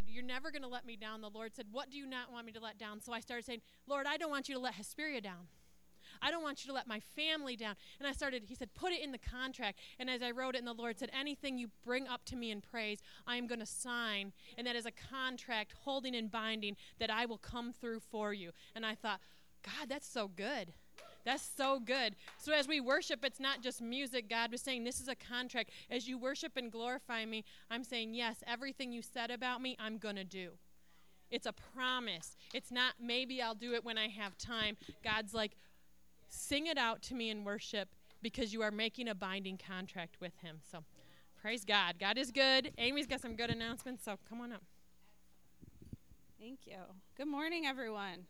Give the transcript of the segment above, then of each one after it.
said, You're never going to let me down. The Lord said, What do you not want me to let down? So I started saying, Lord, I don't want you to let Hesperia down. I don't want you to let my family down. And I started, he said, put it in the contract. And as I wrote it, and the Lord said, anything you bring up to me in praise, I am going to sign. And that is a contract holding and binding that I will come through for you. And I thought, God, that's so good. That's so good. So as we worship, it's not just music. God was saying, This is a contract. As you worship and glorify me, I'm saying, Yes, everything you said about me, I'm going to do. It's a promise. It's not maybe I'll do it when I have time. God's like, Sing it out to me in worship because you are making a binding contract with Him. So praise God. God is good. Amy's got some good announcements, so come on up. Thank you. Good morning, everyone.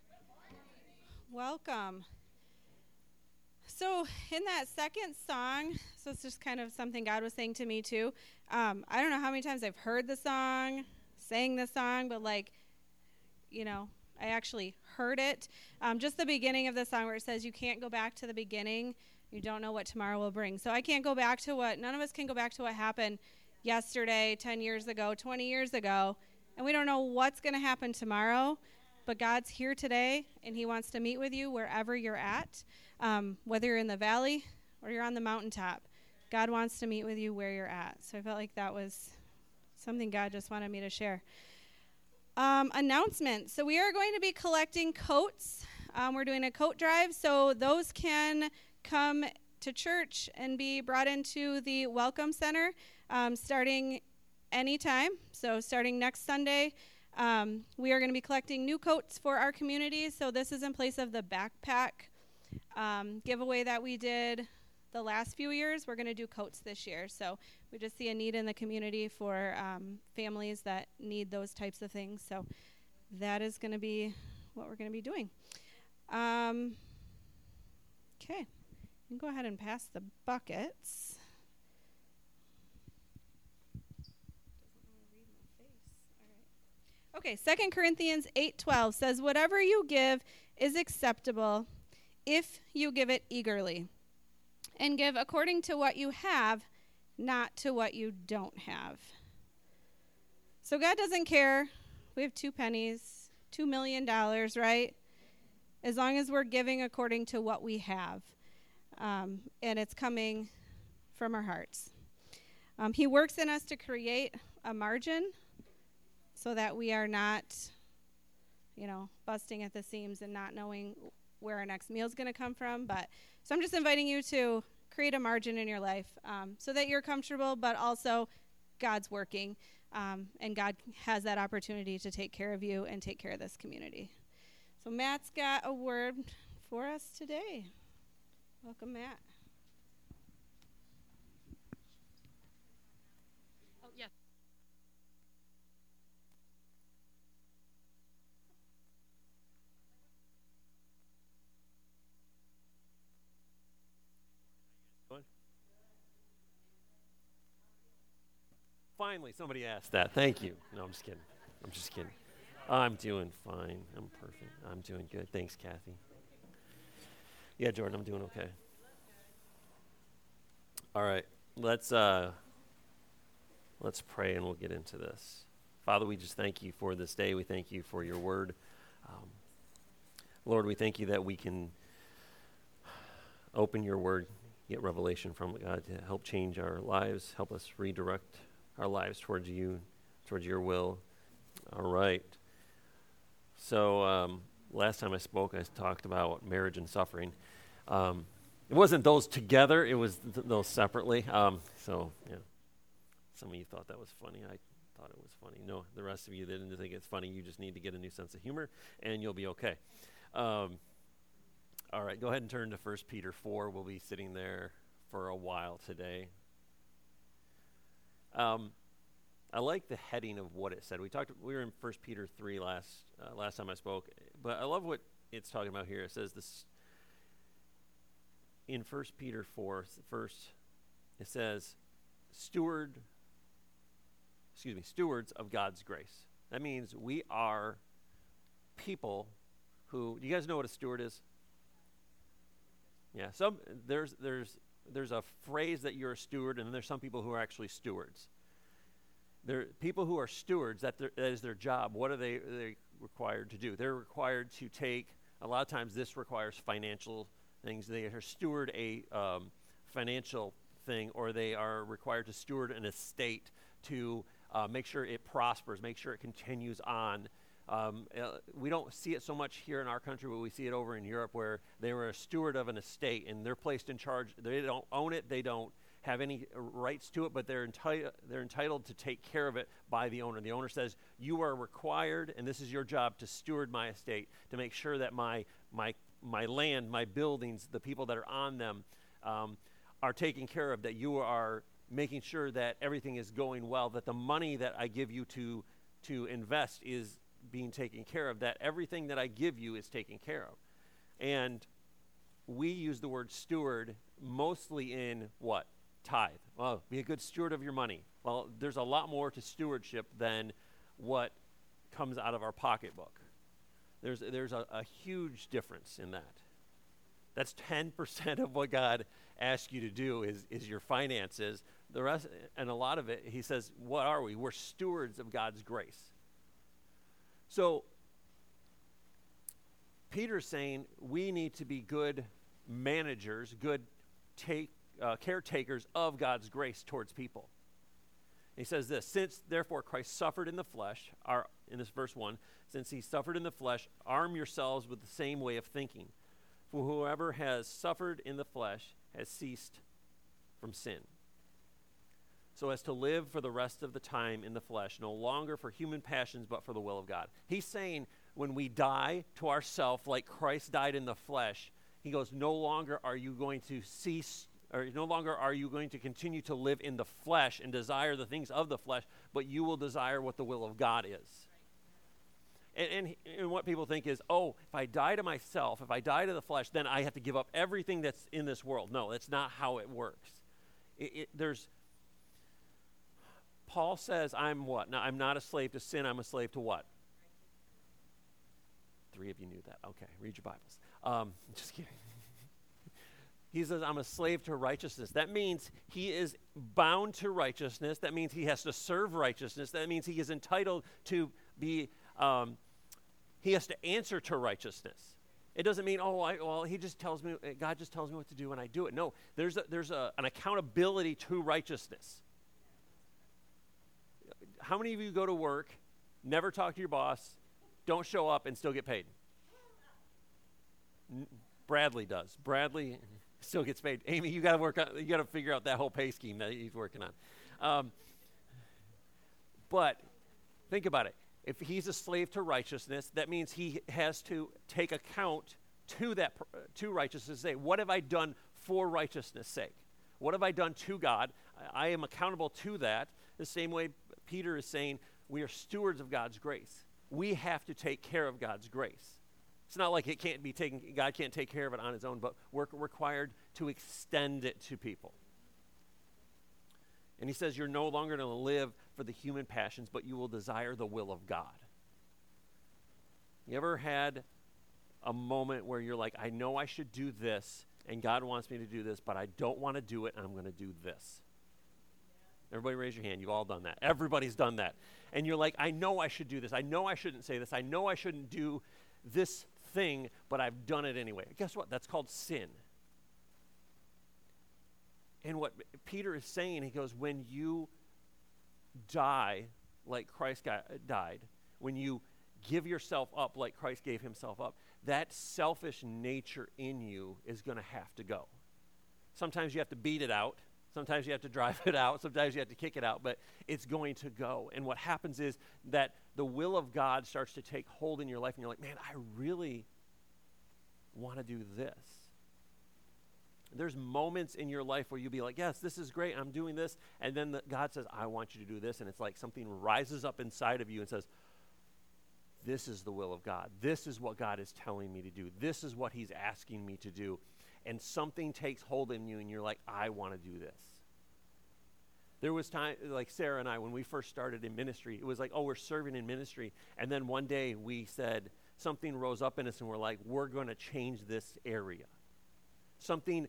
Welcome. So, in that second song, so it's just kind of something God was saying to me too. Um, I don't know how many times I've heard the song, sang the song, but like, you know, I actually heard it. Um, just the beginning of the song where it says, You can't go back to the beginning. You don't know what tomorrow will bring. So I can't go back to what, none of us can go back to what happened yesterday, 10 years ago, 20 years ago. And we don't know what's going to happen tomorrow. But God's here today, and He wants to meet with you wherever you're at, um, whether you're in the valley or you're on the mountaintop. God wants to meet with you where you're at. So I felt like that was something God just wanted me to share. Um, announcement. So we are going to be collecting coats. Um, we're doing a coat drive, so those can come to church and be brought into the Welcome Center um, starting anytime. So starting next Sunday, um, we are going to be collecting new coats for our community. So this is in place of the backpack um, giveaway that we did the last few years. We're going to do coats this year. So we just see a need in the community for um, families that need those types of things. So that is going to be what we're going to be doing. Um, okay, you can go ahead and pass the buckets. Okay, Second Corinthians 8:12 says whatever you give is acceptable if you give it eagerly. And give according to what you have, not to what you don't have. So God doesn't care. We have two pennies, two million dollars, right? As long as we're giving according to what we have, um, and it's coming from our hearts. Um, he works in us to create a margin so that we are not, you know, busting at the seams and not knowing where our next meal is going to come from. But so I'm just inviting you to create a margin in your life um, so that you're comfortable, but also God's working. Um, and God has that opportunity to take care of you and take care of this community. So, Matt's got a word for us today. Welcome, Matt. Finally, somebody asked that. Thank you. No, I'm just kidding. I'm just kidding. I'm doing fine. I'm perfect. I'm doing good. Thanks, Kathy. Yeah, Jordan, I'm doing okay. All right, let's uh, let's pray and we'll get into this. Father, we just thank you for this day. We thank you for your word. Um, Lord, we thank you that we can open your word, get revelation from God to help change our lives, help us redirect our lives towards you, towards your will. All right. So um, last time I spoke, I talked about marriage and suffering. Um, it wasn't those together; it was th- those separately. Um, so yeah, some of you thought that was funny. I thought it was funny. No, the rest of you didn't think it's funny. You just need to get a new sense of humor, and you'll be okay. Um, all right, go ahead and turn to 1 Peter 4. We'll be sitting there for a while today. Um, I like the heading of what it said. We talked. We were in First Peter three last uh, last time I spoke, but I love what it's talking about here. It says this in First Peter four. First, it says, "Steward." Excuse me, stewards of God's grace. That means we are people who. Do you guys know what a steward is? Yeah. Some there's there's there's a phrase that you're a steward, and there's some people who are actually stewards. there people who are stewards, that, that is their job. What are they, are they required to do? They're required to take, a lot of times this requires financial things. They are steward a um, financial thing, or they are required to steward an estate to uh, make sure it prospers, make sure it continues on. Um, uh, we don't see it so much here in our country, but we see it over in Europe where they were a steward of an estate and they're placed in charge. They don't own it, they don't have any rights to it, but they're, enti- they're entitled to take care of it by the owner. The owner says, You are required, and this is your job, to steward my estate, to make sure that my, my, my land, my buildings, the people that are on them, um, are taken care of, that you are making sure that everything is going well, that the money that I give you to, to invest is being taken care of, that everything that I give you is taken care of. And we use the word steward mostly in what? tithe. Well, be a good steward of your money. Well, there's a lot more to stewardship than what comes out of our pocketbook. There's, there's a, a huge difference in that. That's 10% of what God asks you to do is, is your finances. The rest, and a lot of it, he says, what are we? We're stewards of God's grace. So, Peter's saying we need to be good managers, good take uh, caretakers of God's grace towards people. he says this Since therefore Christ suffered in the flesh, our, in this verse 1, since he suffered in the flesh, arm yourselves with the same way of thinking. For whoever has suffered in the flesh has ceased from sin. So as to live for the rest of the time in the flesh, no longer for human passions, but for the will of God. He's saying when we die to ourself like Christ died in the flesh, he goes, no longer are you going to cease or no longer are you going to continue to live in the flesh and desire the things of the flesh, but you will desire what the will of God is. And, and, and, what people think is, oh, if I die to myself, if I die to the flesh, then I have to give up everything that's in this world. No, that's not how it works. It, it, there's, Paul says, I'm what? Now, I'm not a slave to sin, I'm a slave to what? Three of you knew that. Okay, read your Bibles. Um, just kidding. He says, I'm a slave to righteousness. That means he is bound to righteousness. That means he has to serve righteousness. That means he is entitled to be, um, he has to answer to righteousness. It doesn't mean, oh, I, well, he just tells me, God just tells me what to do and I do it. No, there's, a, there's a, an accountability to righteousness. How many of you go to work, never talk to your boss, don't show up, and still get paid? Bradley does. Bradley, still gets paid. Amy, you got to work on, you got to figure out that whole pay scheme that he's working on. Um, but think about it. If he's a slave to righteousness, that means he has to take account to that to righteousness. Say, what have I done for righteousness' sake? What have I done to God? I am accountable to that. The same way Peter is saying, we are stewards of God's grace. We have to take care of God's grace. It's not like it can't be taken, God can't take care of it on his own, but we're required to extend it to people. And he says, You're no longer going to live for the human passions, but you will desire the will of God. You ever had a moment where you're like, I know I should do this, and God wants me to do this, but I don't want to do it, and I'm going to do this? Everybody raise your hand. You've all done that. Everybody's done that. And you're like, I know I should do this. I know I shouldn't say this. I know I shouldn't do this thing, but I've done it anyway. Guess what? That's called sin. And what Peter is saying, he goes, when you die like Christ died, when you give yourself up like Christ gave himself up, that selfish nature in you is going to have to go. Sometimes you have to beat it out. Sometimes you have to drive it out. Sometimes you have to kick it out, but it's going to go. And what happens is that the will of God starts to take hold in your life, and you're like, man, I really want to do this. There's moments in your life where you'll be like, yes, this is great, I'm doing this. And then the, God says, I want you to do this. And it's like something rises up inside of you and says, this is the will of God. This is what God is telling me to do. This is what He's asking me to do and something takes hold in you and you're like, I want to do this. There was time, like Sarah and I, when we first started in ministry, it was like, oh, we're serving in ministry. And then one day we said, something rose up in us and we're like, we're going to change this area. Something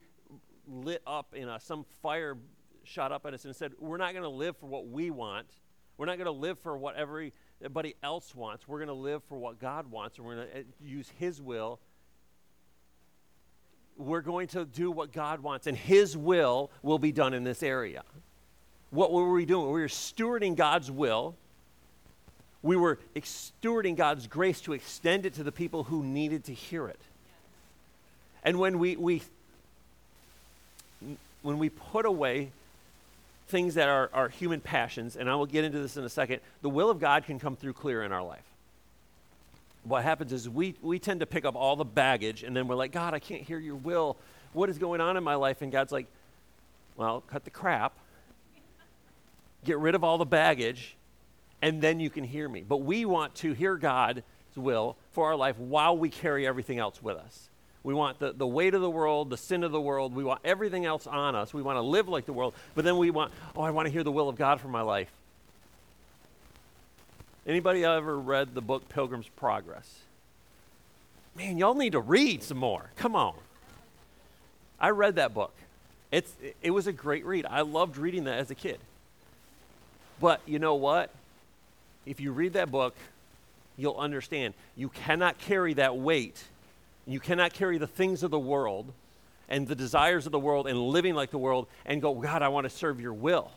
lit up in us, some fire shot up in us and said, we're not going to live for what we want. We're not going to live for what everybody else wants. We're going to live for what God wants, and we're going to uh, use His will. We're going to do what God wants, and His will will be done in this area. What were we doing? We were stewarding God's will. We were stewarding God's grace to extend it to the people who needed to hear it. And when we, we when we put away things that are, are human passions, and I will get into this in a second, the will of God can come through clear in our life. What happens is we, we tend to pick up all the baggage, and then we're like, God, I can't hear your will. What is going on in my life? And God's like, well, cut the crap, get rid of all the baggage, and then you can hear me. But we want to hear God's will for our life while we carry everything else with us. We want the, the weight of the world, the sin of the world. We want everything else on us. We want to live like the world. But then we want, oh, I want to hear the will of God for my life. Anybody ever read the book Pilgrim's Progress? Man, y'all need to read some more. Come on. I read that book. It's, it was a great read. I loved reading that as a kid. But you know what? If you read that book, you'll understand you cannot carry that weight you cannot carry the things of the world and the desires of the world and living like the world and go, God, I want to serve your will.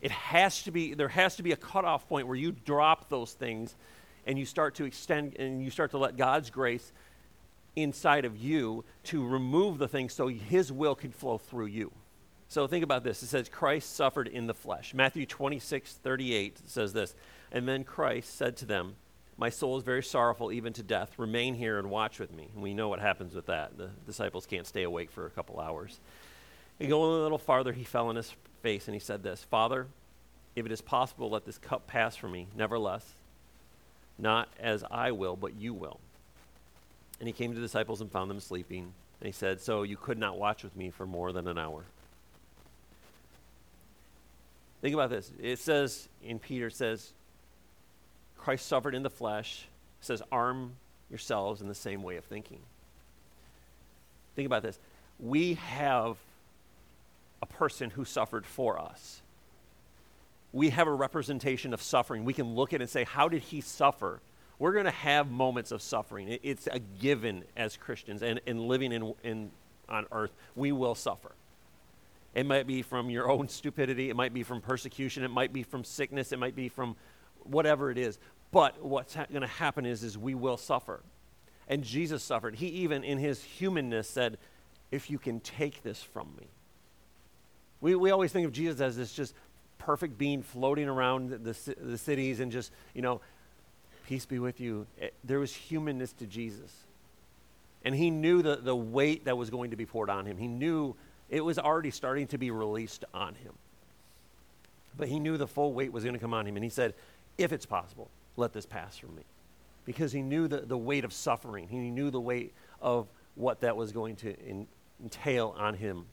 It has to be, there has to be a cutoff point where you drop those things and you start to extend and you start to let God's grace inside of you to remove the things so his will can flow through you. So think about this. It says, Christ suffered in the flesh. Matthew 26, 38 says this. And then Christ said to them, my soul is very sorrowful, even to death. Remain here and watch with me. And we know what happens with that. The disciples can't stay awake for a couple hours. And going a little farther, he fell on his face and he said this Father, if it is possible, let this cup pass from me. Nevertheless, not as I will, but you will. And he came to the disciples and found them sleeping. And he said, So you could not watch with me for more than an hour. Think about this. It says in Peter, says, Christ suffered in the flesh. It says, arm yourselves in the same way of thinking. Think about this. We have a person who suffered for us. We have a representation of suffering. We can look at it and say, How did he suffer? We're going to have moments of suffering. It's a given as Christians and, and living in, in, on earth. We will suffer. It might be from your own stupidity, it might be from persecution, it might be from sickness, it might be from whatever it is. But what's ha- going to happen is, is we will suffer. And Jesus suffered. He even, in his humanness, said, If you can take this from me. We, we always think of Jesus as this just perfect being floating around the, the, the cities and just, you know, peace be with you. It, eh, there was humanness to Jesus. And he knew the, the weight that was going to be poured on him. He knew it was already starting to be released on him. But he knew the full weight was going to come on him. And he said, if it's possible, let this pass from me. Because he knew the, the weight of suffering, he knew the weight of what that was going to in, entail on him.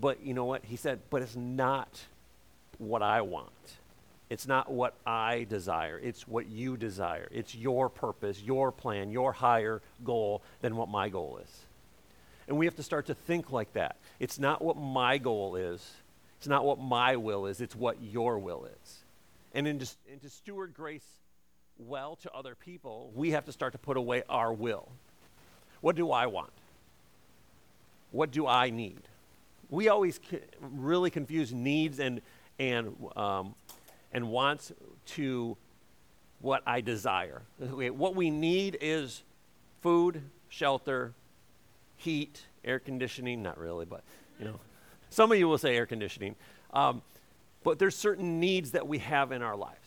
But you know what? He said, but it's not what I want. It's not what I desire. It's what you desire. It's your purpose, your plan, your higher goal than what my goal is. And we have to start to think like that. It's not what my goal is. It's not what my will is. It's what your will is. And, in and to steward grace well to other people, we have to start to put away our will. What do I want? What do I need? We always really confuse needs and, and, um, and wants to what I desire. What we need is food, shelter, heat, air conditioning. Not really, but you know, some of you will say air conditioning. Um, but there's certain needs that we have in our lives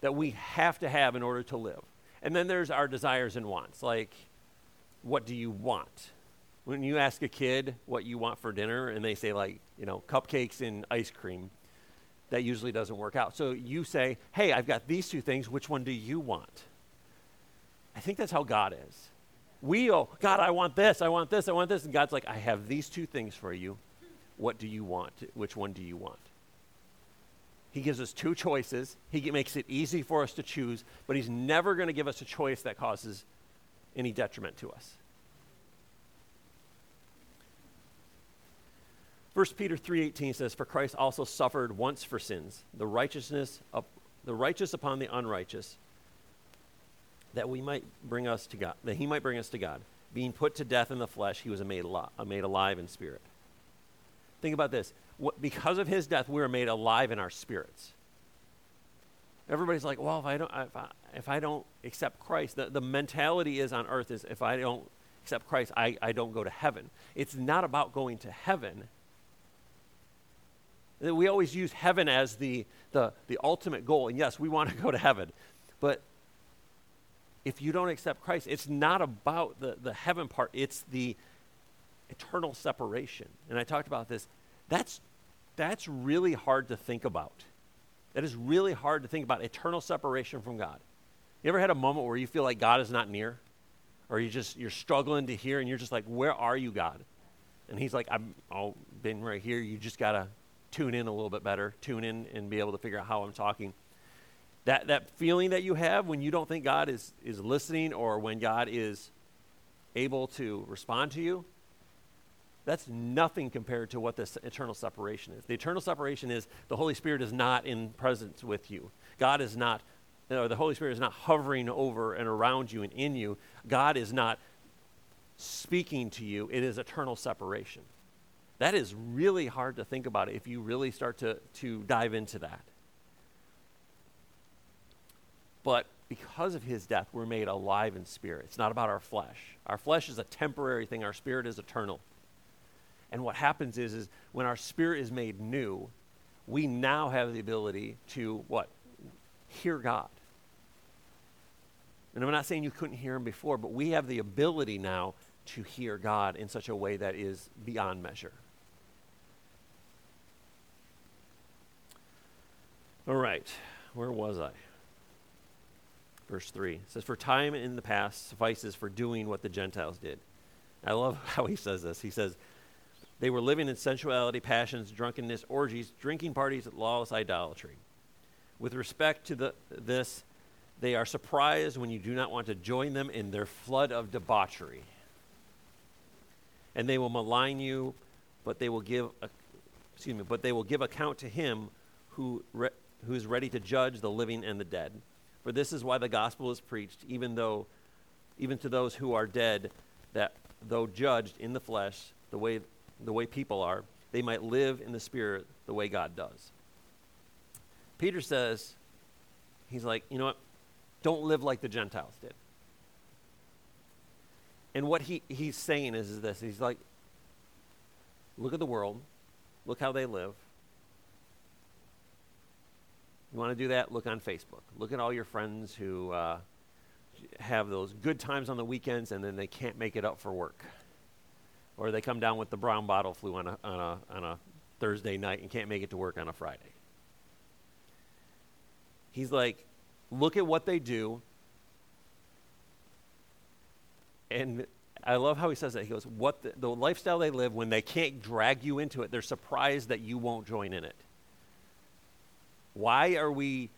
that we have to have in order to live. And then there's our desires and wants, like what do you want? When you ask a kid what you want for dinner and they say like, you know, cupcakes and ice cream, that usually doesn't work out. So you say, "Hey, I've got these two things, which one do you want?" I think that's how God is. We oh, God, I want this, I want this, I want this, and God's like, "I have these two things for you. What do you want? Which one do you want?" He gives us two choices. He makes it easy for us to choose, but He's never going to give us a choice that causes any detriment to us. 1 Peter 3:18 says, "For Christ also suffered once for sins, the righteousness of the righteous upon the unrighteous, that we might bring us to God, that he might bring us to God. Being put to death in the flesh, he was made, alive, made alive in spirit." Think about this. What, because of his death, we are made alive in our spirits. Everybody's like, well, if I don't, if I, if I don't accept Christ, the, the mentality is on earth is if I don't accept Christ, I, I don't go to heaven. It's not about going to heaven. We always use heaven as the, the, the ultimate goal. And yes, we want to go to heaven. But if you don't accept Christ, it's not about the, the heaven part, it's the eternal separation. And I talked about this. That's, that's really hard to think about. That is really hard to think about eternal separation from God. You ever had a moment where you feel like God is not near? Or you just you're struggling to hear and you're just like, Where are you, God? And he's like, I've oh, been right here. You just gotta tune in a little bit better, tune in and be able to figure out how I'm talking. That that feeling that you have when you don't think God is is listening or when God is able to respond to you, that's nothing compared to what this eternal separation is. The eternal separation is the Holy Spirit is not in presence with you. God is not, or the Holy Spirit is not hovering over and around you and in you. God is not speaking to you. It is eternal separation. That is really hard to think about if you really start to, to dive into that. But because of his death, we're made alive in spirit. It's not about our flesh. Our flesh is a temporary thing, our spirit is eternal. And what happens is, is when our spirit is made new, we now have the ability to what? Hear God. And I'm not saying you couldn't hear him before, but we have the ability now to hear God in such a way that is beyond measure. All right, where was I? Verse 3 it says, For time in the past suffices for doing what the Gentiles did. I love how he says this. He says, they were living in sensuality, passions, drunkenness, orgies, drinking parties, lawless idolatry. With respect to the, this, they are surprised when you do not want to join them in their flood of debauchery. And they will malign you, but they will give, excuse me, but they will give account to him who, who is ready to judge the living and the dead. For this is why the gospel is preached, even though, even to those who are dead, that though judged in the flesh, the way the way people are, they might live in the Spirit the way God does. Peter says, he's like, you know what? Don't live like the Gentiles did. And what he, he's saying is, is this he's like, look at the world, look how they live. You want to do that? Look on Facebook. Look at all your friends who uh, have those good times on the weekends and then they can't make it up for work or they come down with the brown bottle flu on a, on a, on a Thursday night and can't make it to work on a Friday. He's like, look at what they do. And I love how he says that. He goes, what the, the lifestyle they live, when they can't drag you into it, they're surprised that you won't join in it. Why are we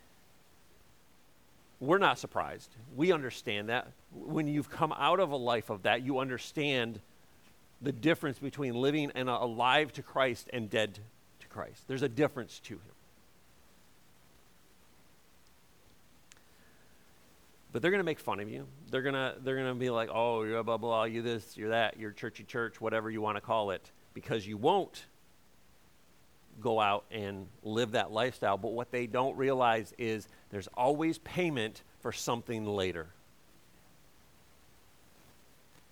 we're not surprised. We understand that. When you've come out of a life of that, you understand the difference between living and alive to Christ and dead to Christ. There's a difference to him. But they're going to make fun of you. They're going to they're going to be like, "Oh, you're blah blah, you this, you're that, you're churchy church, whatever you want to call it," because you won't go out and live that lifestyle. But what they don't realize is there's always payment for something later.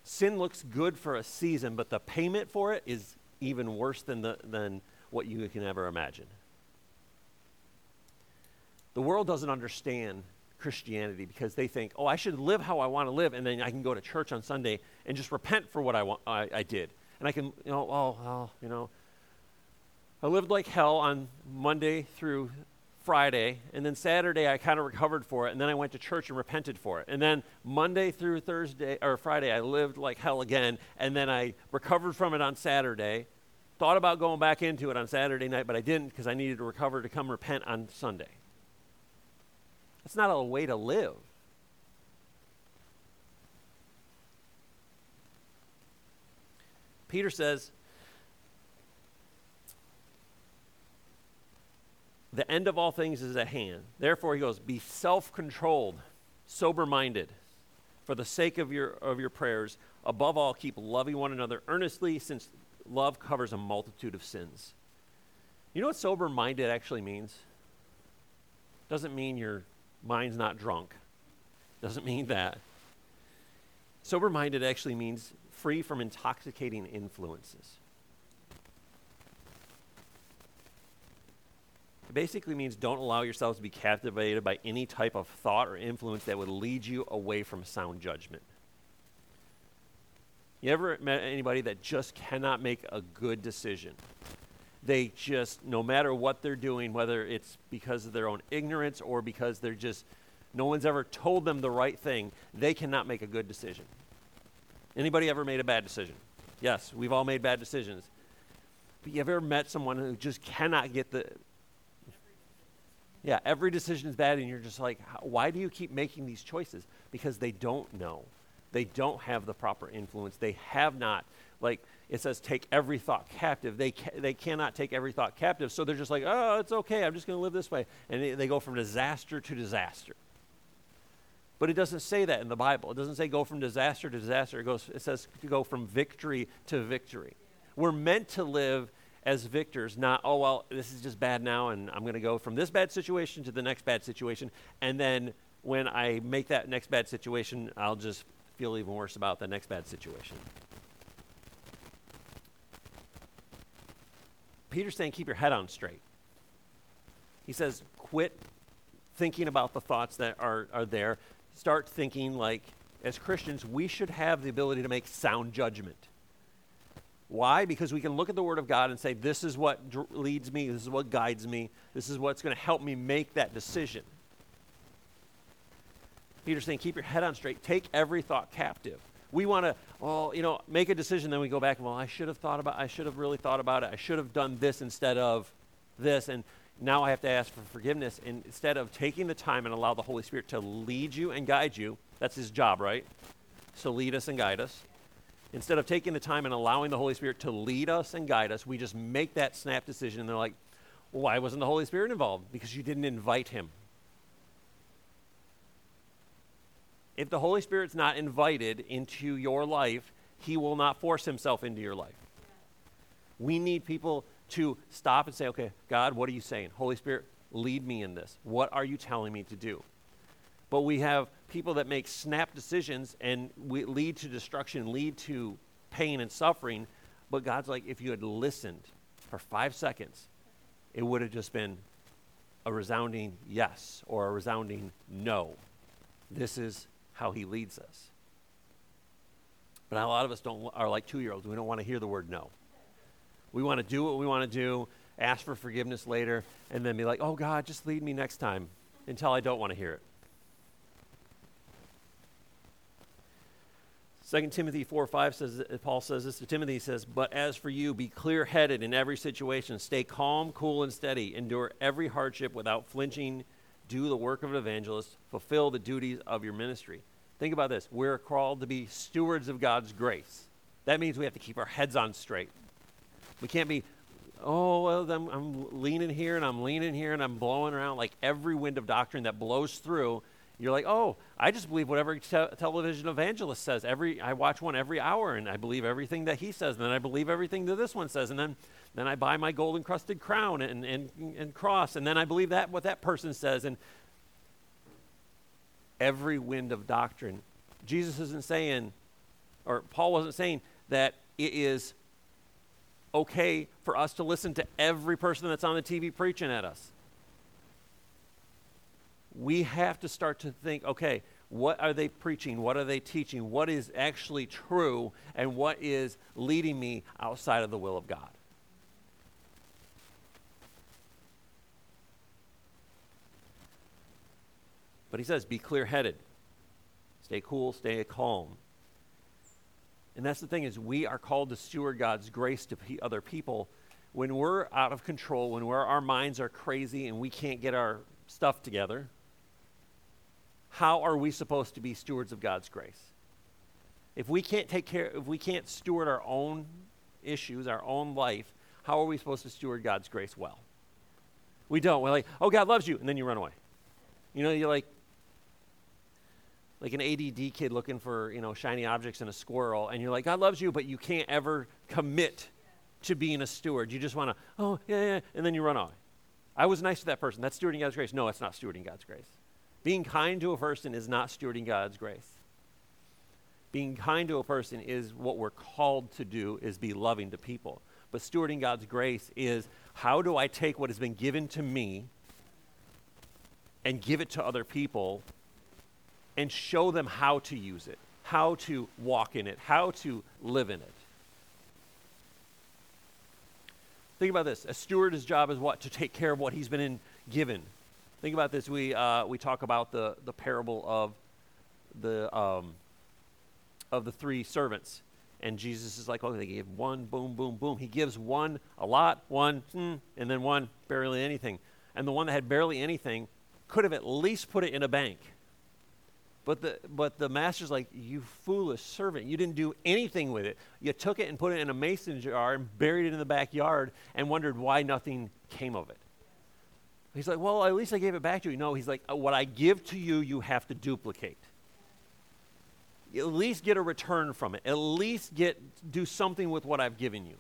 Sin looks good for a season, but the payment for it is even worse than, the, than what you can ever imagine. The world doesn't understand Christianity because they think, oh, I should live how I want to live, and then I can go to church on Sunday and just repent for what I, want, I, I did. And I can, you know, oh, well, you know, I lived like hell on Monday through Friday, and then Saturday I kind of recovered for it, and then I went to church and repented for it. And then Monday through Thursday or Friday I lived like hell again, and then I recovered from it on Saturday. Thought about going back into it on Saturday night, but I didn't because I needed to recover to come repent on Sunday. That's not a way to live. Peter says, The end of all things is at hand. Therefore, he goes, Be self controlled, sober minded, for the sake of your, of your prayers. Above all, keep loving one another earnestly, since love covers a multitude of sins. You know what sober minded actually means? Doesn't mean your mind's not drunk. Doesn't mean that. Sober minded actually means free from intoxicating influences. It basically means don't allow yourselves to be captivated by any type of thought or influence that would lead you away from sound judgment. You ever met anybody that just cannot make a good decision? They just, no matter what they're doing, whether it's because of their own ignorance or because they're just, no one's ever told them the right thing, they cannot make a good decision. Anybody ever made a bad decision? Yes, we've all made bad decisions. But you ever met someone who just cannot get the, yeah, every decision is bad, and you're just like, why do you keep making these choices? Because they don't know. They don't have the proper influence. They have not, like it says, take every thought captive. They, ca- they cannot take every thought captive. So they're just like, oh, it's okay. I'm just going to live this way. And they, they go from disaster to disaster. But it doesn't say that in the Bible. It doesn't say go from disaster to disaster. It, goes, it says to go from victory to victory. We're meant to live as victors, not, oh, well, this is just bad now, and I'm going to go from this bad situation to the next bad situation. And then when I make that next bad situation, I'll just feel even worse about the next bad situation. Peter's saying, keep your head on straight. He says, quit thinking about the thoughts that are, are there. Start thinking like, as Christians, we should have the ability to make sound judgment. Why? Because we can look at the Word of God and say, this is what dr- leads me, this is what guides me, this is what's going to help me make that decision. Peter's saying, keep your head on straight. Take every thought captive. We want to, well, you know, make a decision, then we go back, and well, I should have thought about I should have really thought about it. I should have done this instead of this. And now I have to ask for forgiveness. And instead of taking the time and allow the Holy Spirit to lead you and guide you, that's his job, right? So lead us and guide us. Instead of taking the time and allowing the Holy Spirit to lead us and guide us, we just make that snap decision and they're like, why wasn't the Holy Spirit involved? Because you didn't invite him. If the Holy Spirit's not invited into your life, he will not force himself into your life. We need people to stop and say, okay, God, what are you saying? Holy Spirit, lead me in this. What are you telling me to do? But we have people that make snap decisions and we lead to destruction, lead to pain and suffering. But God's like, if you had listened for five seconds, it would have just been a resounding yes or a resounding no. This is how he leads us. But a lot of us don't are like two-year-olds. We don't want to hear the word no. We want to do what we want to do, ask for forgiveness later, and then be like, "Oh God, just lead me next time," until I don't want to hear it. 2 Timothy 4 5 says, Paul says this to Timothy, he says, But as for you, be clear headed in every situation, stay calm, cool, and steady, endure every hardship without flinching, do the work of an evangelist, fulfill the duties of your ministry. Think about this. We're called to be stewards of God's grace. That means we have to keep our heads on straight. We can't be, oh, well, I'm, I'm leaning here and I'm leaning here and I'm blowing around like every wind of doctrine that blows through you're like, oh, I just believe whatever te- television evangelist says. Every I watch one every hour, and I believe everything that he says, and then I believe everything that this one says, and then then I buy my gold encrusted crown and, and, and cross, and then I believe that what that person says, and every wind of doctrine. Jesus isn't saying, or Paul wasn't saying that it is okay for us to listen to every person that's on the TV preaching at us we have to start to think okay, what are they preaching? What are they teaching? What is actually true? And what is leading me outside of the will of God? But he says, be clear headed. Stay cool, stay calm. And that's the thing is we are called to steward God's grace to other people when we're out of control, when our minds are crazy and we can't get our stuff together how are we supposed to be stewards of God's grace? If we can't take care, if we can't steward our own issues, our own life, how are we supposed to steward God's grace well? We don't. We're like, oh, God loves you, and then you run away. You know, you're like, like an ADD kid looking for, you know, shiny objects and a squirrel, and you're like, God loves you, but you can't ever commit to being a steward. You just want to, oh, yeah, yeah, and then you run away. I was nice to that person. That's stewarding God's grace. No, it's not stewarding God's grace. Being kind to a person is not stewarding God's grace. Being kind to a person is what we're called to do, is be loving to people. But stewarding God's grace is how do I take what has been given to me and give it to other people and show them how to use it, how to walk in it, how to live in it. Think about this. A steward's job is what? To take care of what he's been in, given. Think about this. We, uh, we talk about the, the parable of the, um, of the three servants. And Jesus is like, oh, they gave one, boom, boom, boom. He gives one a lot, one, hmm, and then one barely anything. And the one that had barely anything could have at least put it in a bank. But the, but the master's like, You foolish servant. You didn't do anything with it. You took it and put it in a mason jar and buried it in the backyard and wondered why nothing came of it. He's like, Well, at least I gave it back to you. No, he's like, uh, What I give to you, you have to duplicate. At least get a return from it. At least get do something with what I've given you.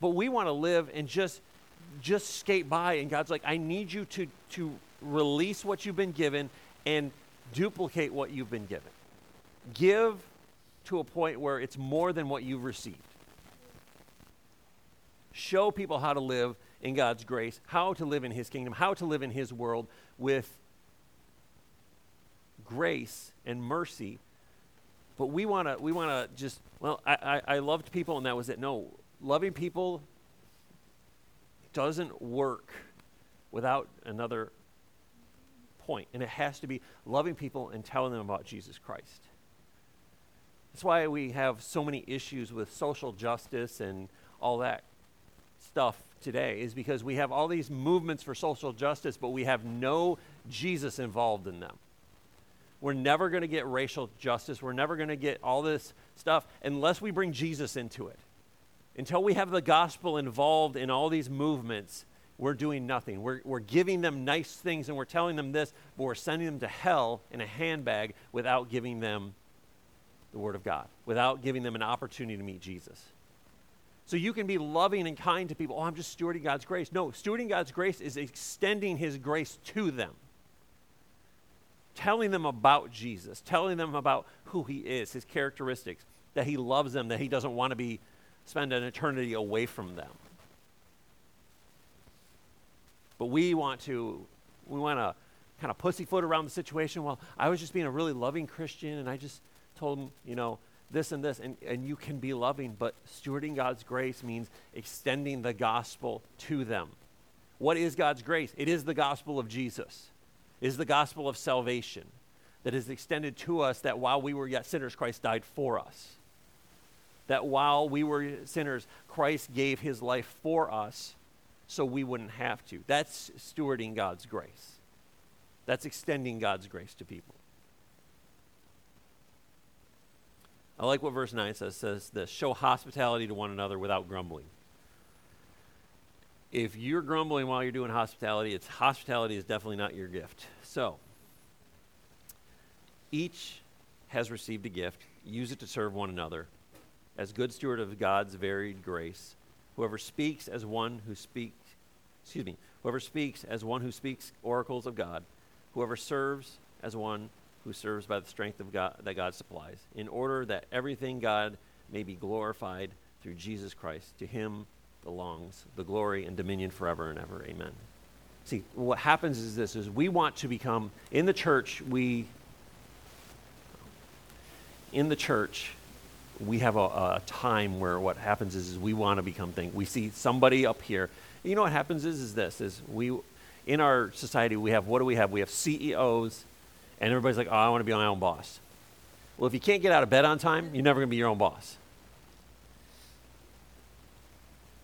But we want to live and just just skate by and God's like, I need you to to release what you've been given and duplicate what you've been given. Give to a point where it's more than what you've received. Show people how to live in God's grace, how to live in His kingdom, how to live in His world with grace and mercy. But we want to we want to just well, I, I, I loved people and that was it. No, loving people doesn't work without another point, and it has to be loving people and telling them about Jesus Christ. That's why we have so many issues with social justice and all that stuff today, is because we have all these movements for social justice, but we have no Jesus involved in them. We're never going to get racial justice. We're never going to get all this stuff unless we bring Jesus into it. Until we have the gospel involved in all these movements, we're doing nothing. We're, we're giving them nice things and we're telling them this, but we're sending them to hell in a handbag without giving them the Word of God, without giving them an opportunity to meet Jesus. So you can be loving and kind to people. Oh, I'm just stewarding God's grace. No, stewarding God's grace is extending His grace to them, telling them about Jesus, telling them about who He is, His characteristics, that He loves them, that He doesn't want to be spend an eternity away from them. But we want to, we want to kind of pussyfoot around the situation. Well, I was just being a really loving Christian and I just told him, you know, this and this. And, and you can be loving, but stewarding God's grace means extending the gospel to them. What is God's grace? It is the gospel of Jesus, it is the gospel of salvation that is extended to us that while we were yet sinners, Christ died for us. That while we were sinners, Christ gave his life for us so we wouldn't have to. That's stewarding God's grace. That's extending God's grace to people. I like what verse 9 says. It says this show hospitality to one another without grumbling. If you're grumbling while you're doing hospitality, it's hospitality is definitely not your gift. So, each has received a gift. Use it to serve one another as good steward of God's varied grace. Whoever speaks as one who speaks, excuse me, whoever speaks as one who speaks oracles of God, whoever serves as one who serves by the strength of God that God supplies, in order that everything God may be glorified through Jesus Christ. To him belongs the glory and dominion forever and ever. Amen. See, what happens is this is we want to become in the church, we in the church, we have a, a, time where what happens is, is we want to become things. We see somebody up here. You know what happens is is this is we in our society we have what do we have? We have CEOs, and everybody's like, oh, I want to be my own boss. Well, if you can't get out of bed on time, you're never going to be your own boss.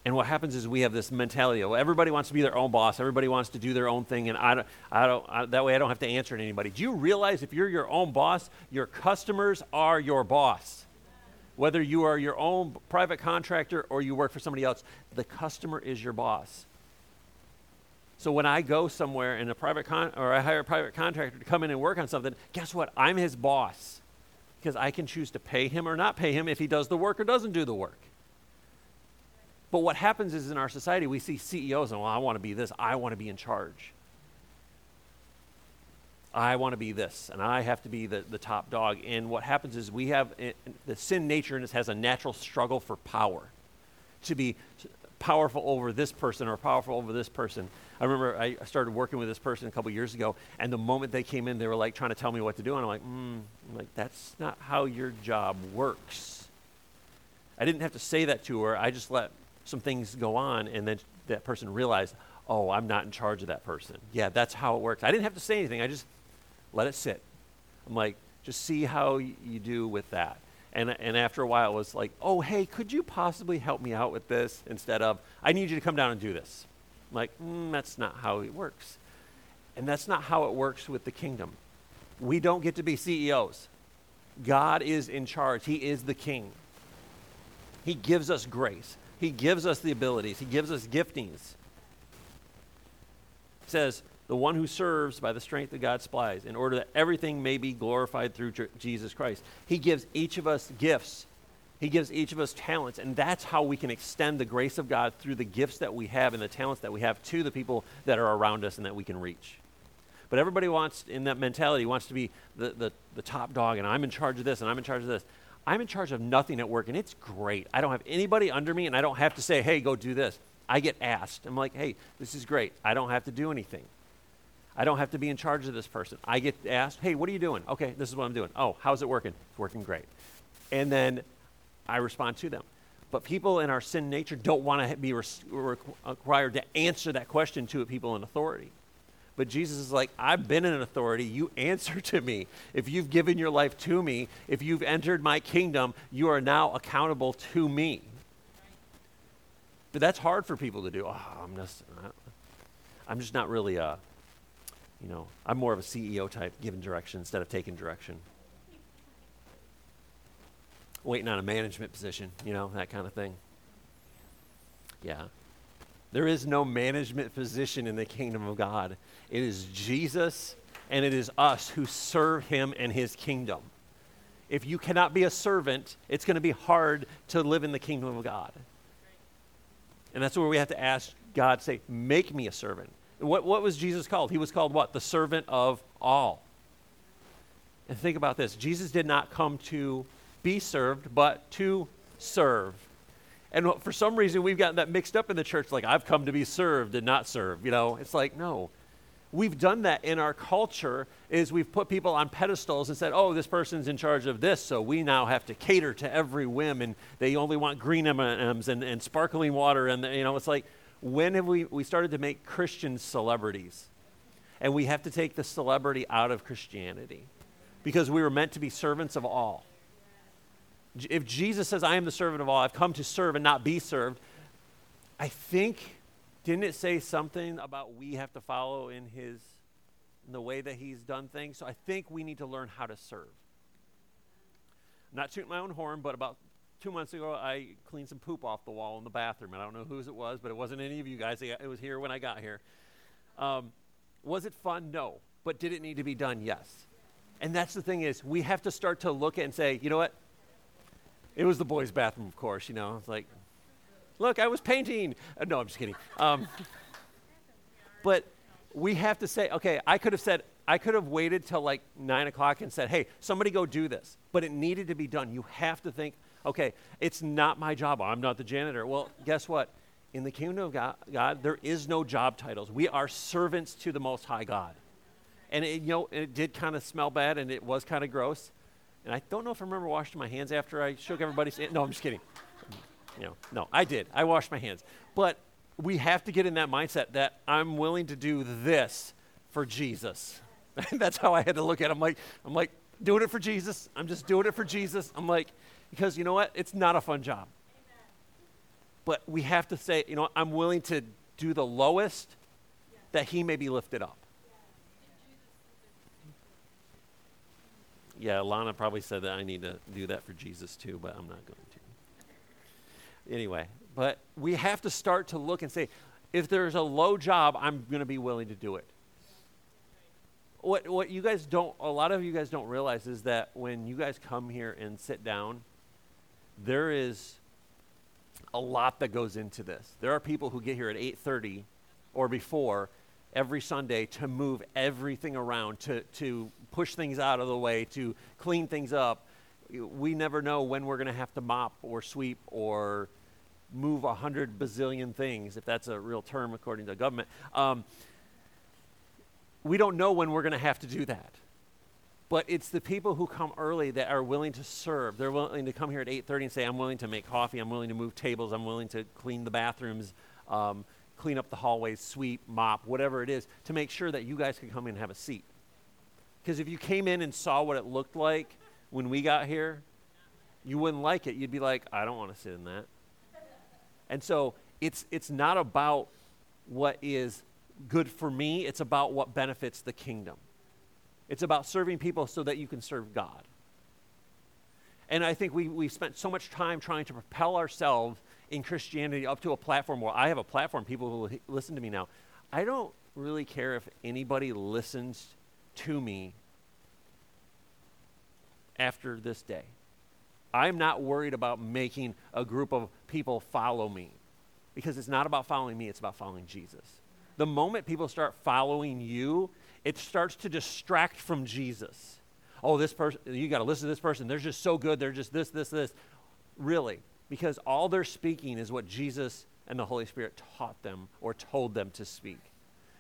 And what happens is we have this mentality of well, everybody wants to be their own boss, everybody wants to do their own thing, and I don't, I don't, I, that way I don't have to answer to anybody. Do you realize if you're your own boss, your customers are your boss? Whether you are your own private contractor or you work for somebody else, the customer is your boss. So when I go somewhere in a private con- or I hire a private contractor to come in and work on something, guess what? I'm his boss because I can choose to pay him or not pay him if he does the work or doesn't do the work. But what happens is in our society, we see CEOs and, well, I want to be this, I want to be in charge. I want to be this, and I have to be the, the top dog. And what happens is we have it, the sin nature in us has a natural struggle for power, to be powerful over this person or powerful over this person. I remember I started working with this person a couple years ago, and the moment they came in, they were like trying to tell me what to do, and I'm like, mm, I'm like that's not how your job works. I didn't have to say that to her. I just let some things go on, and then that person realized, oh, I'm not in charge of that person. Yeah, that's how it works. I didn't have to say anything. I just let it sit. I'm like, just see how you do with that. And, and after a while, it was like, oh, hey, could you possibly help me out with this? Instead of, I need you to come down and do this. I'm like, mm, that's not how it works. And that's not how it works with the kingdom. We don't get to be CEOs. God is in charge, He is the king. He gives us grace, He gives us the abilities, He gives us giftings. He says, the one who serves by the strength that God supplies, in order that everything may be glorified through Jesus Christ. He gives each of us gifts. He gives each of us talents, and that's how we can extend the grace of God through the gifts that we have and the talents that we have to the people that are around us and that we can reach. But everybody wants, in that mentality, wants to be the, the, the top dog, and I'm in charge of this, and I'm in charge of this. I'm in charge of nothing at work, and it's great. I don't have anybody under me, and I don't have to say, hey, go do this. I get asked. I'm like, hey, this is great. I don't have to do anything. I don't have to be in charge of this person. I get asked, hey, what are you doing? Okay, this is what I'm doing. Oh, how's it working? It's working great. And then I respond to them. But people in our sin nature don't want to be required to answer that question to people in authority. But Jesus is like, I've been in authority. You answer to me. If you've given your life to me, if you've entered my kingdom, you are now accountable to me. But that's hard for people to do. Oh, I'm just, I'm just not really a, you know, I'm more of a CEO type, giving direction instead of taking direction. Waiting on a management position, you know, that kind of thing. Yeah. There is no management position in the kingdom of God. It is Jesus and it is us who serve him and his kingdom. If you cannot be a servant, it's going to be hard to live in the kingdom of God. And that's where we have to ask God, say, make me a servant. What, what was Jesus called? He was called what? The servant of all. And think about this Jesus did not come to be served, but to serve. And for some reason, we've gotten that mixed up in the church like, I've come to be served and not serve. You know, it's like, no. We've done that in our culture is we've put people on pedestals and said, oh, this person's in charge of this, so we now have to cater to every whim, and they only want green M&Ms and, and sparkling water. And, you know, it's like, when have we, we started to make Christians celebrities? And we have to take the celebrity out of Christianity because we were meant to be servants of all. If Jesus says, I am the servant of all, I've come to serve and not be served, I think, didn't it say something about we have to follow in his, in the way that he's done things? So I think we need to learn how to serve. Not tooting my own horn, but about two months ago, I cleaned some poop off the wall in the bathroom. And I don't know whose it was, but it wasn't any of you guys. It was here when I got here. Um, was it fun? No. But did it need to be done? Yes. And that's the thing is, we have to start to look at and say, you know what? It was the boys' bathroom, of course. You know, it's like, look, I was painting. Uh, no, I'm just kidding. Um, but we have to say, okay, I could have said, I could have waited till like nine o'clock and said, hey, somebody go do this. But it needed to be done. You have to think, okay, it's not my job. I'm not the janitor. Well, guess what? In the kingdom of God, God there is no job titles. We are servants to the Most High God. And it, you know, it did kind of smell bad and it was kind of gross. And I don't know if I remember washing my hands after I shook everybody's hand. No, I'm just kidding. You know, no, I did. I washed my hands. But we have to get in that mindset that I'm willing to do this for Jesus. That's how I had to look at it. I'm like, I'm like, doing it for Jesus. I'm just doing it for Jesus. I'm like, because you know what? It's not a fun job. But we have to say, you know, I'm willing to do the lowest that he may be lifted up. Yeah, Lana probably said that I need to do that for Jesus too, but I'm not going to. Anyway, but we have to start to look and say, If there's a low job, I'm going to be willing to do it. What, what you guys don't, a lot of you guys don't realize is that when you guys come here and sit down, there is a lot that goes into this. There are people who get here at 8:30 or before every Sunday to move everything around, to, to push things out of the way, to clean things up. We never know when we're going to have to mop or sweep or move a hundred bazillion things, if that's a real term according to government. Um, we don't know when we're going to have to do that. But it's the people who come early that are willing to serve. They're willing to come here at 8:30 and say, "I'm willing to make coffee. I'm willing to move tables. I'm willing to clean the bathrooms, um, clean up the hallways, sweep, mop, whatever it is, to make sure that you guys can come in and have a seat." Because if you came in and saw what it looked like when we got here, you wouldn't like it. You'd be like, "I don't want to sit in that." And so it's it's not about what is good for me. It's about what benefits the kingdom. It's about serving people so that you can serve God. And I think we, we've spent so much time trying to propel ourselves in Christianity up to a platform where I have a platform, people who listen to me now. I don't really care if anybody listens to me after this day. I'm not worried about making a group of people follow me because it's not about following me, it's about following Jesus. The moment people start following you, it starts to distract from Jesus. Oh, this person, you got to listen to this person. They're just so good. They're just this, this, this. Really, because all they're speaking is what Jesus and the Holy Spirit taught them or told them to speak.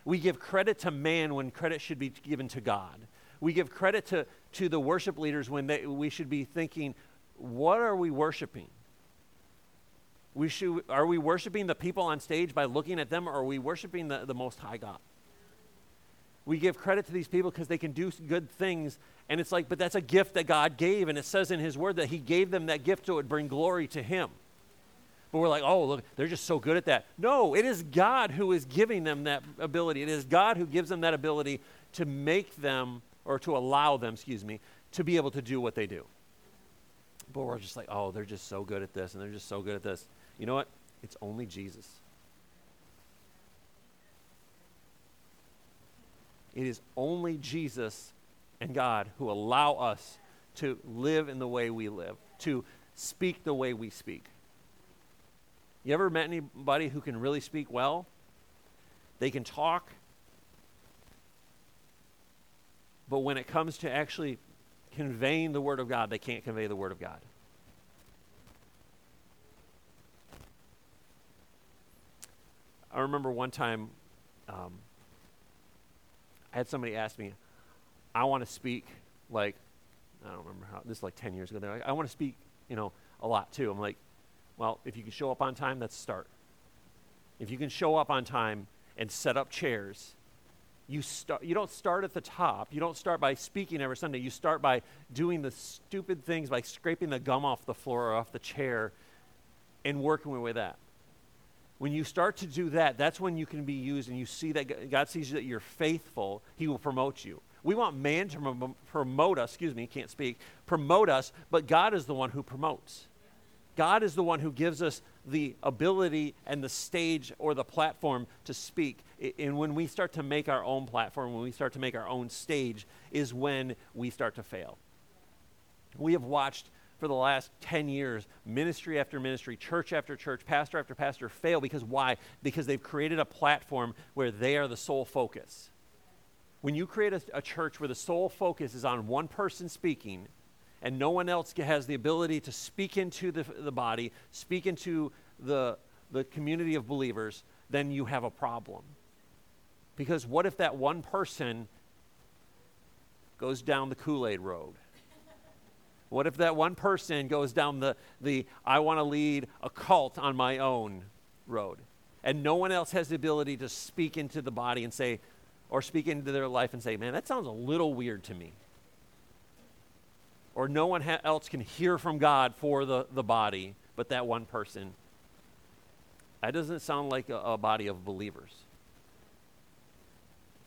We give credit to man when credit should be given to God. We give credit to, to the worship leaders when they, we should be thinking, what are we worshiping? We should, are we worshiping the people on stage by looking at them, or are we worshiping the, the Most High God? We give credit to these people because they can do good things. And it's like, but that's a gift that God gave. And it says in His Word that He gave them that gift so it would bring glory to Him. But we're like, oh, look, they're just so good at that. No, it is God who is giving them that ability. It is God who gives them that ability to make them, or to allow them, excuse me, to be able to do what they do. But we're just like, oh, they're just so good at this, and they're just so good at this. You know what? It's only Jesus. It is only Jesus and God who allow us to live in the way we live, to speak the way we speak. You ever met anybody who can really speak well? They can talk, but when it comes to actually conveying the Word of God, they can't convey the Word of God. I remember one time um, I had somebody ask me, I want to speak like, I don't remember how, this is like 10 years ago. They're like, I want to speak, you know, a lot too. I'm like, well, if you can show up on time, that's start. If you can show up on time and set up chairs, you, start, you don't start at the top. You don't start by speaking every Sunday. You start by doing the stupid things, by scraping the gum off the floor or off the chair and working with that. When you start to do that, that's when you can be used and you see that God sees that you're faithful, He will promote you. We want man to promote us, excuse me, he can't speak, promote us, but God is the one who promotes. God is the one who gives us the ability and the stage or the platform to speak. And when we start to make our own platform, when we start to make our own stage, is when we start to fail. We have watched for the last 10 years, ministry after ministry, church after church, pastor after pastor fail because why? Because they've created a platform where they are the sole focus. When you create a, a church where the sole focus is on one person speaking, and no one else has the ability to speak into the, the body, speak into the, the community of believers, then you have a problem. Because what if that one person goes down the Kool Aid road? What if that one person goes down the, the I want to lead a cult on my own road? And no one else has the ability to speak into the body and say, or speak into their life and say, man, that sounds a little weird to me. Or no one ha- else can hear from God for the, the body, but that one person. That doesn't sound like a, a body of believers.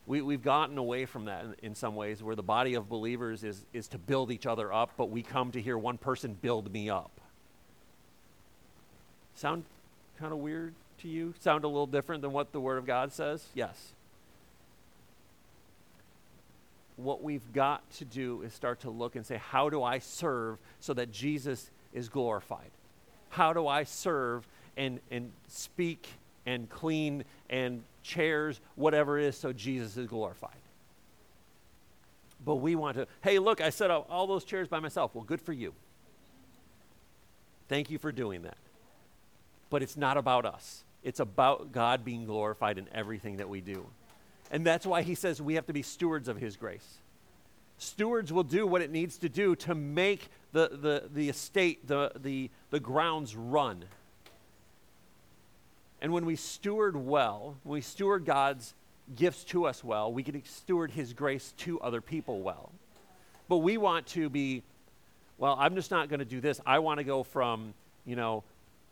We, we've gotten away from that in, in, some ways, where the body of believers is, is to build each other up, but we come to hear one person build me up. Sound kind of weird to you? Sound a little different than what the Word of God says? Yes. What we've got to do is start to look and say, how do I serve so that Jesus is glorified? How do I serve and, and speak and clean and chairs, whatever it is, so Jesus is glorified? But we want to, hey, look, I set up all those chairs by myself. Well, good for you. Thank you for doing that. But it's not about us, it's about God being glorified in everything that we do. And that's why he says we have to be stewards of his grace. Stewards will do what it needs to do to make the, the, the estate, the, the, the grounds run. And when we steward well, when we steward God's gifts to us well, we can steward his grace to other people well. But we want to be, well, I'm just not going to do this. I want to go from, you know,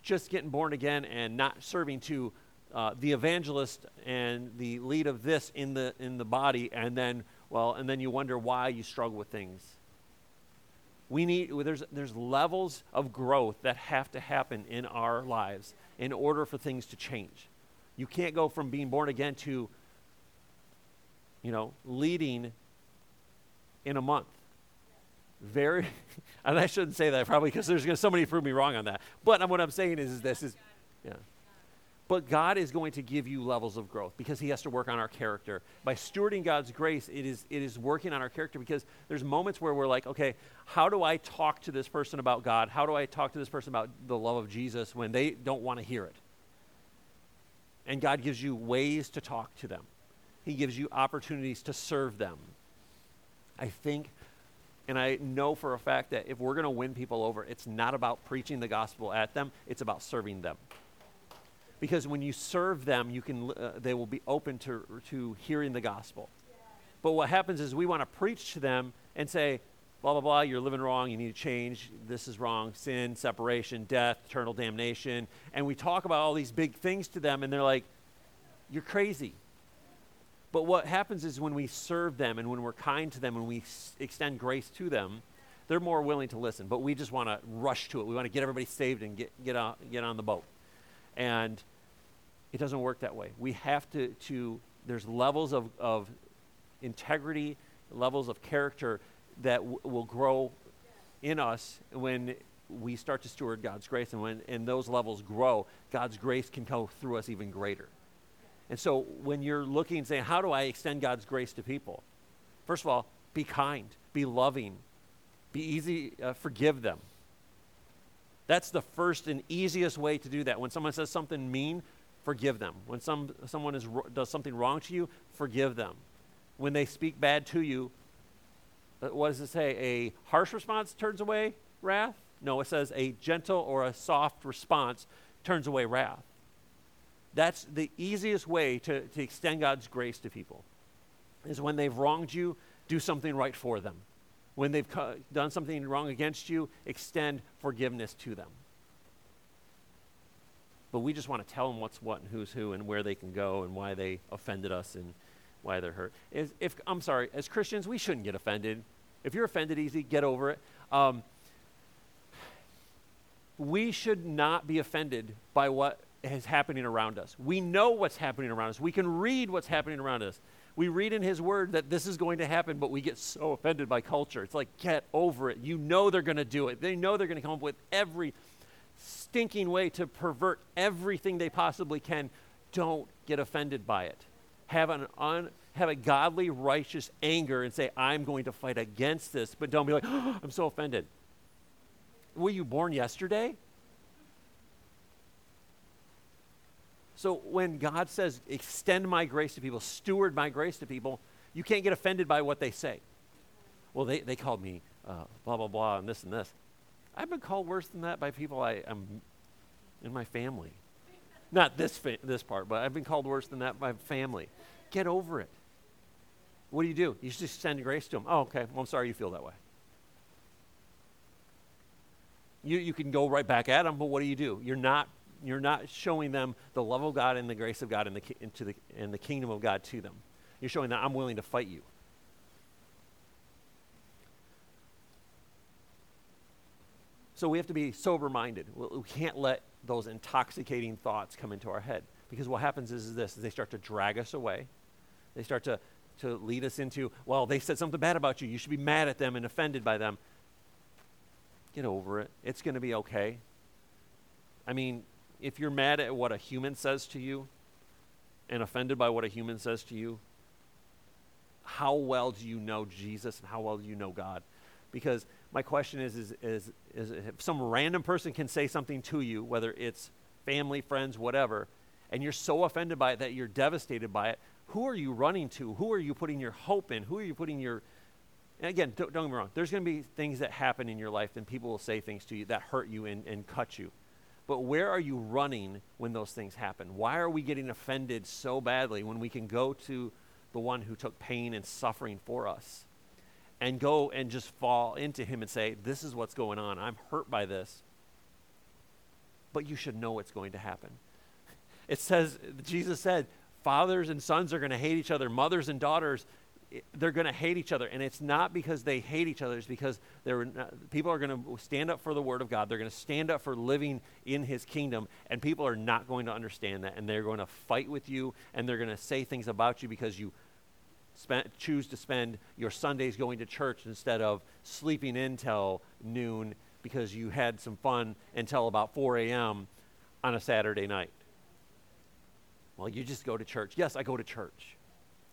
just getting born again and not serving to uh, the evangelist and the lead of this in the in the body and then well and then you wonder why you struggle with things we need there's there's levels of growth that have to happen in our lives in order for things to change you can't go from being born again to you know, leading in a month. Very, and I shouldn't say that probably because there's going to somebody prove me wrong on that. But what I'm saying is, is this is, yeah. But God is going to give you levels of growth because He has to work on our character. By stewarding God's grace, it is, it is working on our character because there's moments where we're like, okay, how do I talk to this person about God? How do I talk to this person about the love of Jesus when they don't want to hear it? And God gives you ways to talk to them. He gives you opportunities to serve them. I think, and I know for a fact that if we're going to win people over, it's not about preaching the gospel at them, it's about serving them. Because when you serve them, you can, uh, they will be open to, to hearing the gospel. But what happens is we want to preach to them and say, blah, blah, blah, you're living wrong, you need to change, this is wrong, sin, separation, death, eternal damnation. And we talk about all these big things to them, and they're like, you're crazy. But what happens is when we serve them and when we're kind to them and we s- extend grace to them, they're more willing to listen. But we just want to rush to it. We want to get everybody saved and get, get, on, get on the boat. And it doesn't work that way. We have to, to there's levels of, of integrity, levels of character that w- will grow in us when we start to steward God's grace. And when and those levels grow, God's grace can go through us even greater. And so when you're looking and saying, how do I extend God's grace to people? First of all, be kind, be loving, be easy, uh, forgive them. That's the first and easiest way to do that. When someone says something mean, forgive them. When some, someone is, does something wrong to you, forgive them. When they speak bad to you, uh, what does it say? A harsh response turns away wrath? No, it says a gentle or a soft response turns away wrath. That's the easiest way to, to extend God's grace to people, is when they've wronged you, do something right for them. When they've co- done something wrong against you, extend forgiveness to them. But we just want to tell them what's what and who's who and where they can go and why they offended us and why they're hurt. If, if I'm sorry, as Christians, we shouldn't get offended. If you're offended easy, get over it. Um, we should not be offended by what is happening around us. We know what's happening around us. We can read what's happening around us. We read in His Word that this is going to happen, but we get so offended by culture. It's like, get over it. You know they're going to do it. They know they're going to come up with every stinking way to pervert everything they possibly can. Don't get offended by it. Have an un, have a godly, righteous anger and say, I'm going to fight against this, but don't be like, oh, I'm so offended. Were you born yesterday? So when God says, extend my grace to people, steward my grace to people, you can't get offended by what they say. Well, they, they called me uh, blah, blah, blah, and this and this. I've been called worse than that by people I am in my family. Not this, fa- this part, but I've been called worse than that by family. Get over it. What do you do? You just send grace to them. Oh, okay. Well, I'm sorry you feel that way. You, you can go right back at them, but what do you do? You're not you're not showing them the love of God and the grace of God and the, into the, and the kingdom of God to them. You're showing that I'm willing to fight you. So we have to be sober minded. We can't let those intoxicating thoughts come into our head. Because what happens is, is this is they start to drag us away. They start to, to lead us into, well, they said something bad about you. You should be mad at them and offended by them. Get over it. It's going to be okay. I mean, if you're mad at what a human says to you and offended by what a human says to you, how well do you know Jesus and how well do you know God? Because my question is, is, is, is if some random person can say something to you, whether it's family, friends, whatever, and you're so offended by it that you're devastated by it, who are you running to? Who are you putting your hope in? Who are you putting your. And again, don't, don't get me wrong. There's going to be things that happen in your life, and people will say things to you that hurt you and, and cut you. But where are you running when those things happen? Why are we getting offended so badly when we can go to the one who took pain and suffering for us and go and just fall into him and say, This is what's going on. I'm hurt by this. But you should know what's going to happen. It says, Jesus said, fathers and sons are going to hate each other, mothers and daughters, they're going to hate each other. And it's not because they hate each other, it's because they're not, people are going to stand up for the Word of God. They're going to stand up for living in His kingdom. And people are not going to understand that. And they're going to fight with you, and they're going to say things about you because you spend, choose to spend your Sundays going to church instead of sleeping in till noon because you had some fun until about 4 a.m. on a Saturday night. Well, you just go to church. Yes, I go to church.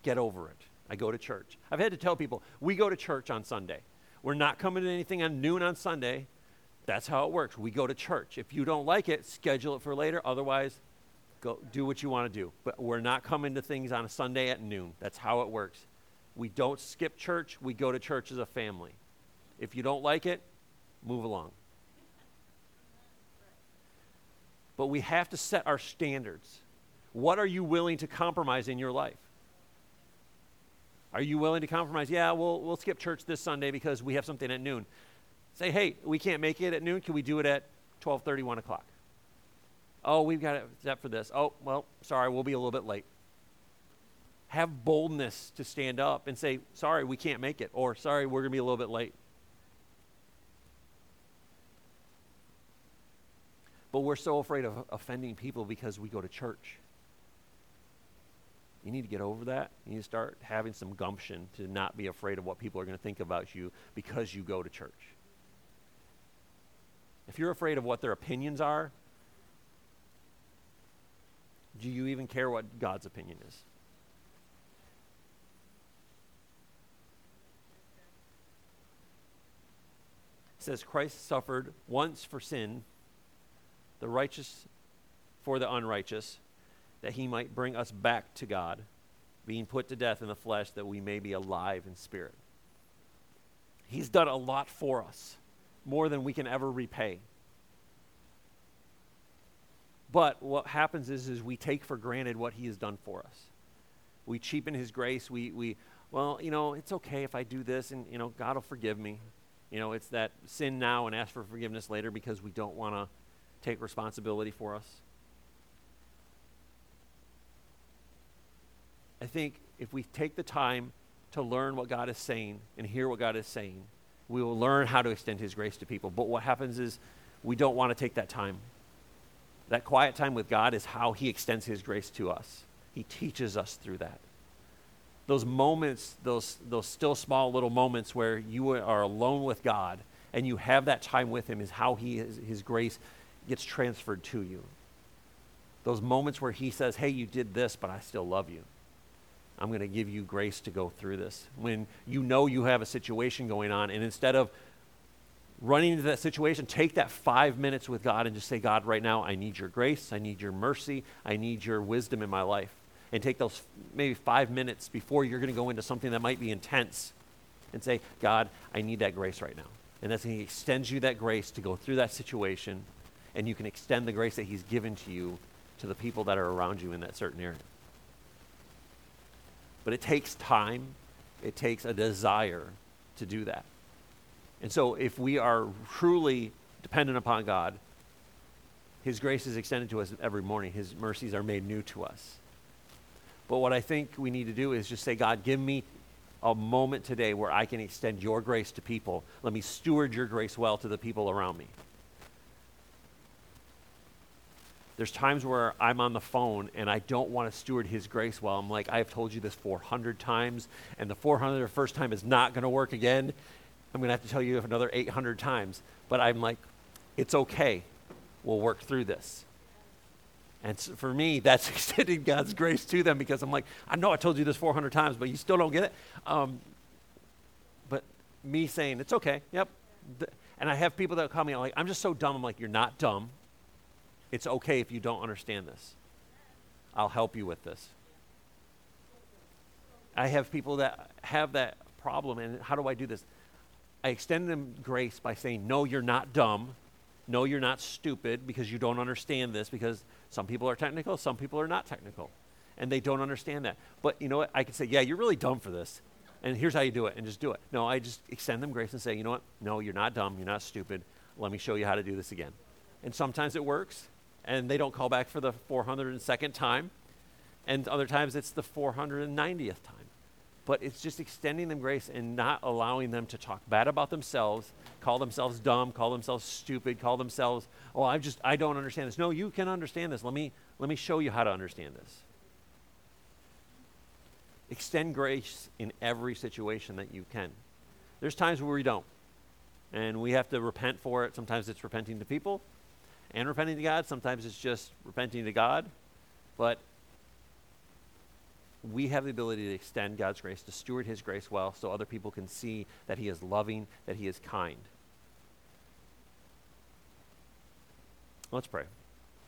Get over it. I go to church. I've had to tell people, we go to church on Sunday. We're not coming to anything on noon on Sunday. That's how it works. We go to church. If you don't like it, schedule it for later. Otherwise, go do what you want to do. But we're not coming to things on a Sunday at noon. That's how it works. We don't skip church. We go to church as a family. If you don't like it, move along. But we have to set our standards. What are you willing to compromise in your life? Are you willing to compromise? Yeah, we'll, we'll skip church this Sunday because we have something at noon. Say, hey, we can't make it at noon. Can we do it at 12:30, 1 o'clock? Oh, we've got it set for this. Oh, well, sorry, we'll be a little bit late. Have boldness to stand up and say, sorry, we can't make it, or sorry, we're going to be a little bit late. But we're so afraid of offending people because we go to church. You need to get over that. You need to start having some gumption to not be afraid of what people are going to think about you because you go to church. If you're afraid of what their opinions are, do you even care what God's opinion is? It says Christ suffered once for sin, the righteous for the unrighteous, that he might bring us back to God, being put to death in the flesh that we may be alive in spirit. He's done a lot for us, more than we can ever repay. But what happens is, is we take for granted what he has done for us. We cheapen his grace. We, we, well, you know, it's okay if I do this and, you know, God will forgive me. You know, it's that sin now and ask for forgiveness later because we don't want to take responsibility for us. I think if we take the time to learn what God is saying and hear what God is saying, we will learn how to extend his grace to people. But what happens is we don't want to take that time. That quiet time with God is how He extends His grace to us. He teaches us through that. Those moments, those, those still small little moments where you are alone with God and you have that time with Him is how he, His grace gets transferred to you. Those moments where He says, Hey, you did this, but I still love you. I'm going to give you grace to go through this. When you know you have a situation going on, and instead of running into that situation, take that five minutes with God and just say, God, right now, I need your grace. I need your mercy. I need your wisdom in my life. And take those maybe five minutes before you're going to go into something that might be intense and say, God, I need that grace right now. And that's He extends you that grace to go through that situation, and you can extend the grace that He's given to you to the people that are around you in that certain area. But it takes time, it takes a desire to do that. And so, if we are truly dependent upon God, His grace is extended to us every morning. His mercies are made new to us. But what I think we need to do is just say, God, give me a moment today where I can extend your grace to people. Let me steward your grace well to the people around me. There's times where I'm on the phone and I don't want to steward His grace well. I'm like, I've told you this 400 times, and the 401st time is not going to work again. I'm going to have to tell you another 800 times. But I'm like, it's okay. We'll work through this. And so for me, that's extending God's grace to them because I'm like, I know I told you this 400 times, but you still don't get it. Um, but me saying, it's okay, yep. And I have people that call me, I'm like, I'm just so dumb. I'm like, you're not dumb. It's okay if you don't understand this. I'll help you with this. I have people that have that problem, and how do I do this? I extend them grace by saying, No, you're not dumb. No, you're not stupid because you don't understand this because some people are technical, some people are not technical. And they don't understand that. But you know what? I can say, yeah, you're really dumb for this. And here's how you do it, and just do it. No, I just extend them grace and say, you know what? No, you're not dumb. You're not stupid. Let me show you how to do this again. And sometimes it works, and they don't call back for the 402nd time. And other times it's the 490th time. But it's just extending them grace and not allowing them to talk bad about themselves, call themselves dumb, call themselves stupid, call themselves, oh, I just, I don't understand this. No, you can understand this. Let me, let me show you how to understand this. Extend grace in every situation that you can. There's times where we don't, and we have to repent for it. Sometimes it's repenting to people and repenting to God. Sometimes it's just repenting to God. But we have the ability to extend God's grace, to steward His grace well, so other people can see that He is loving, that He is kind. Let's pray.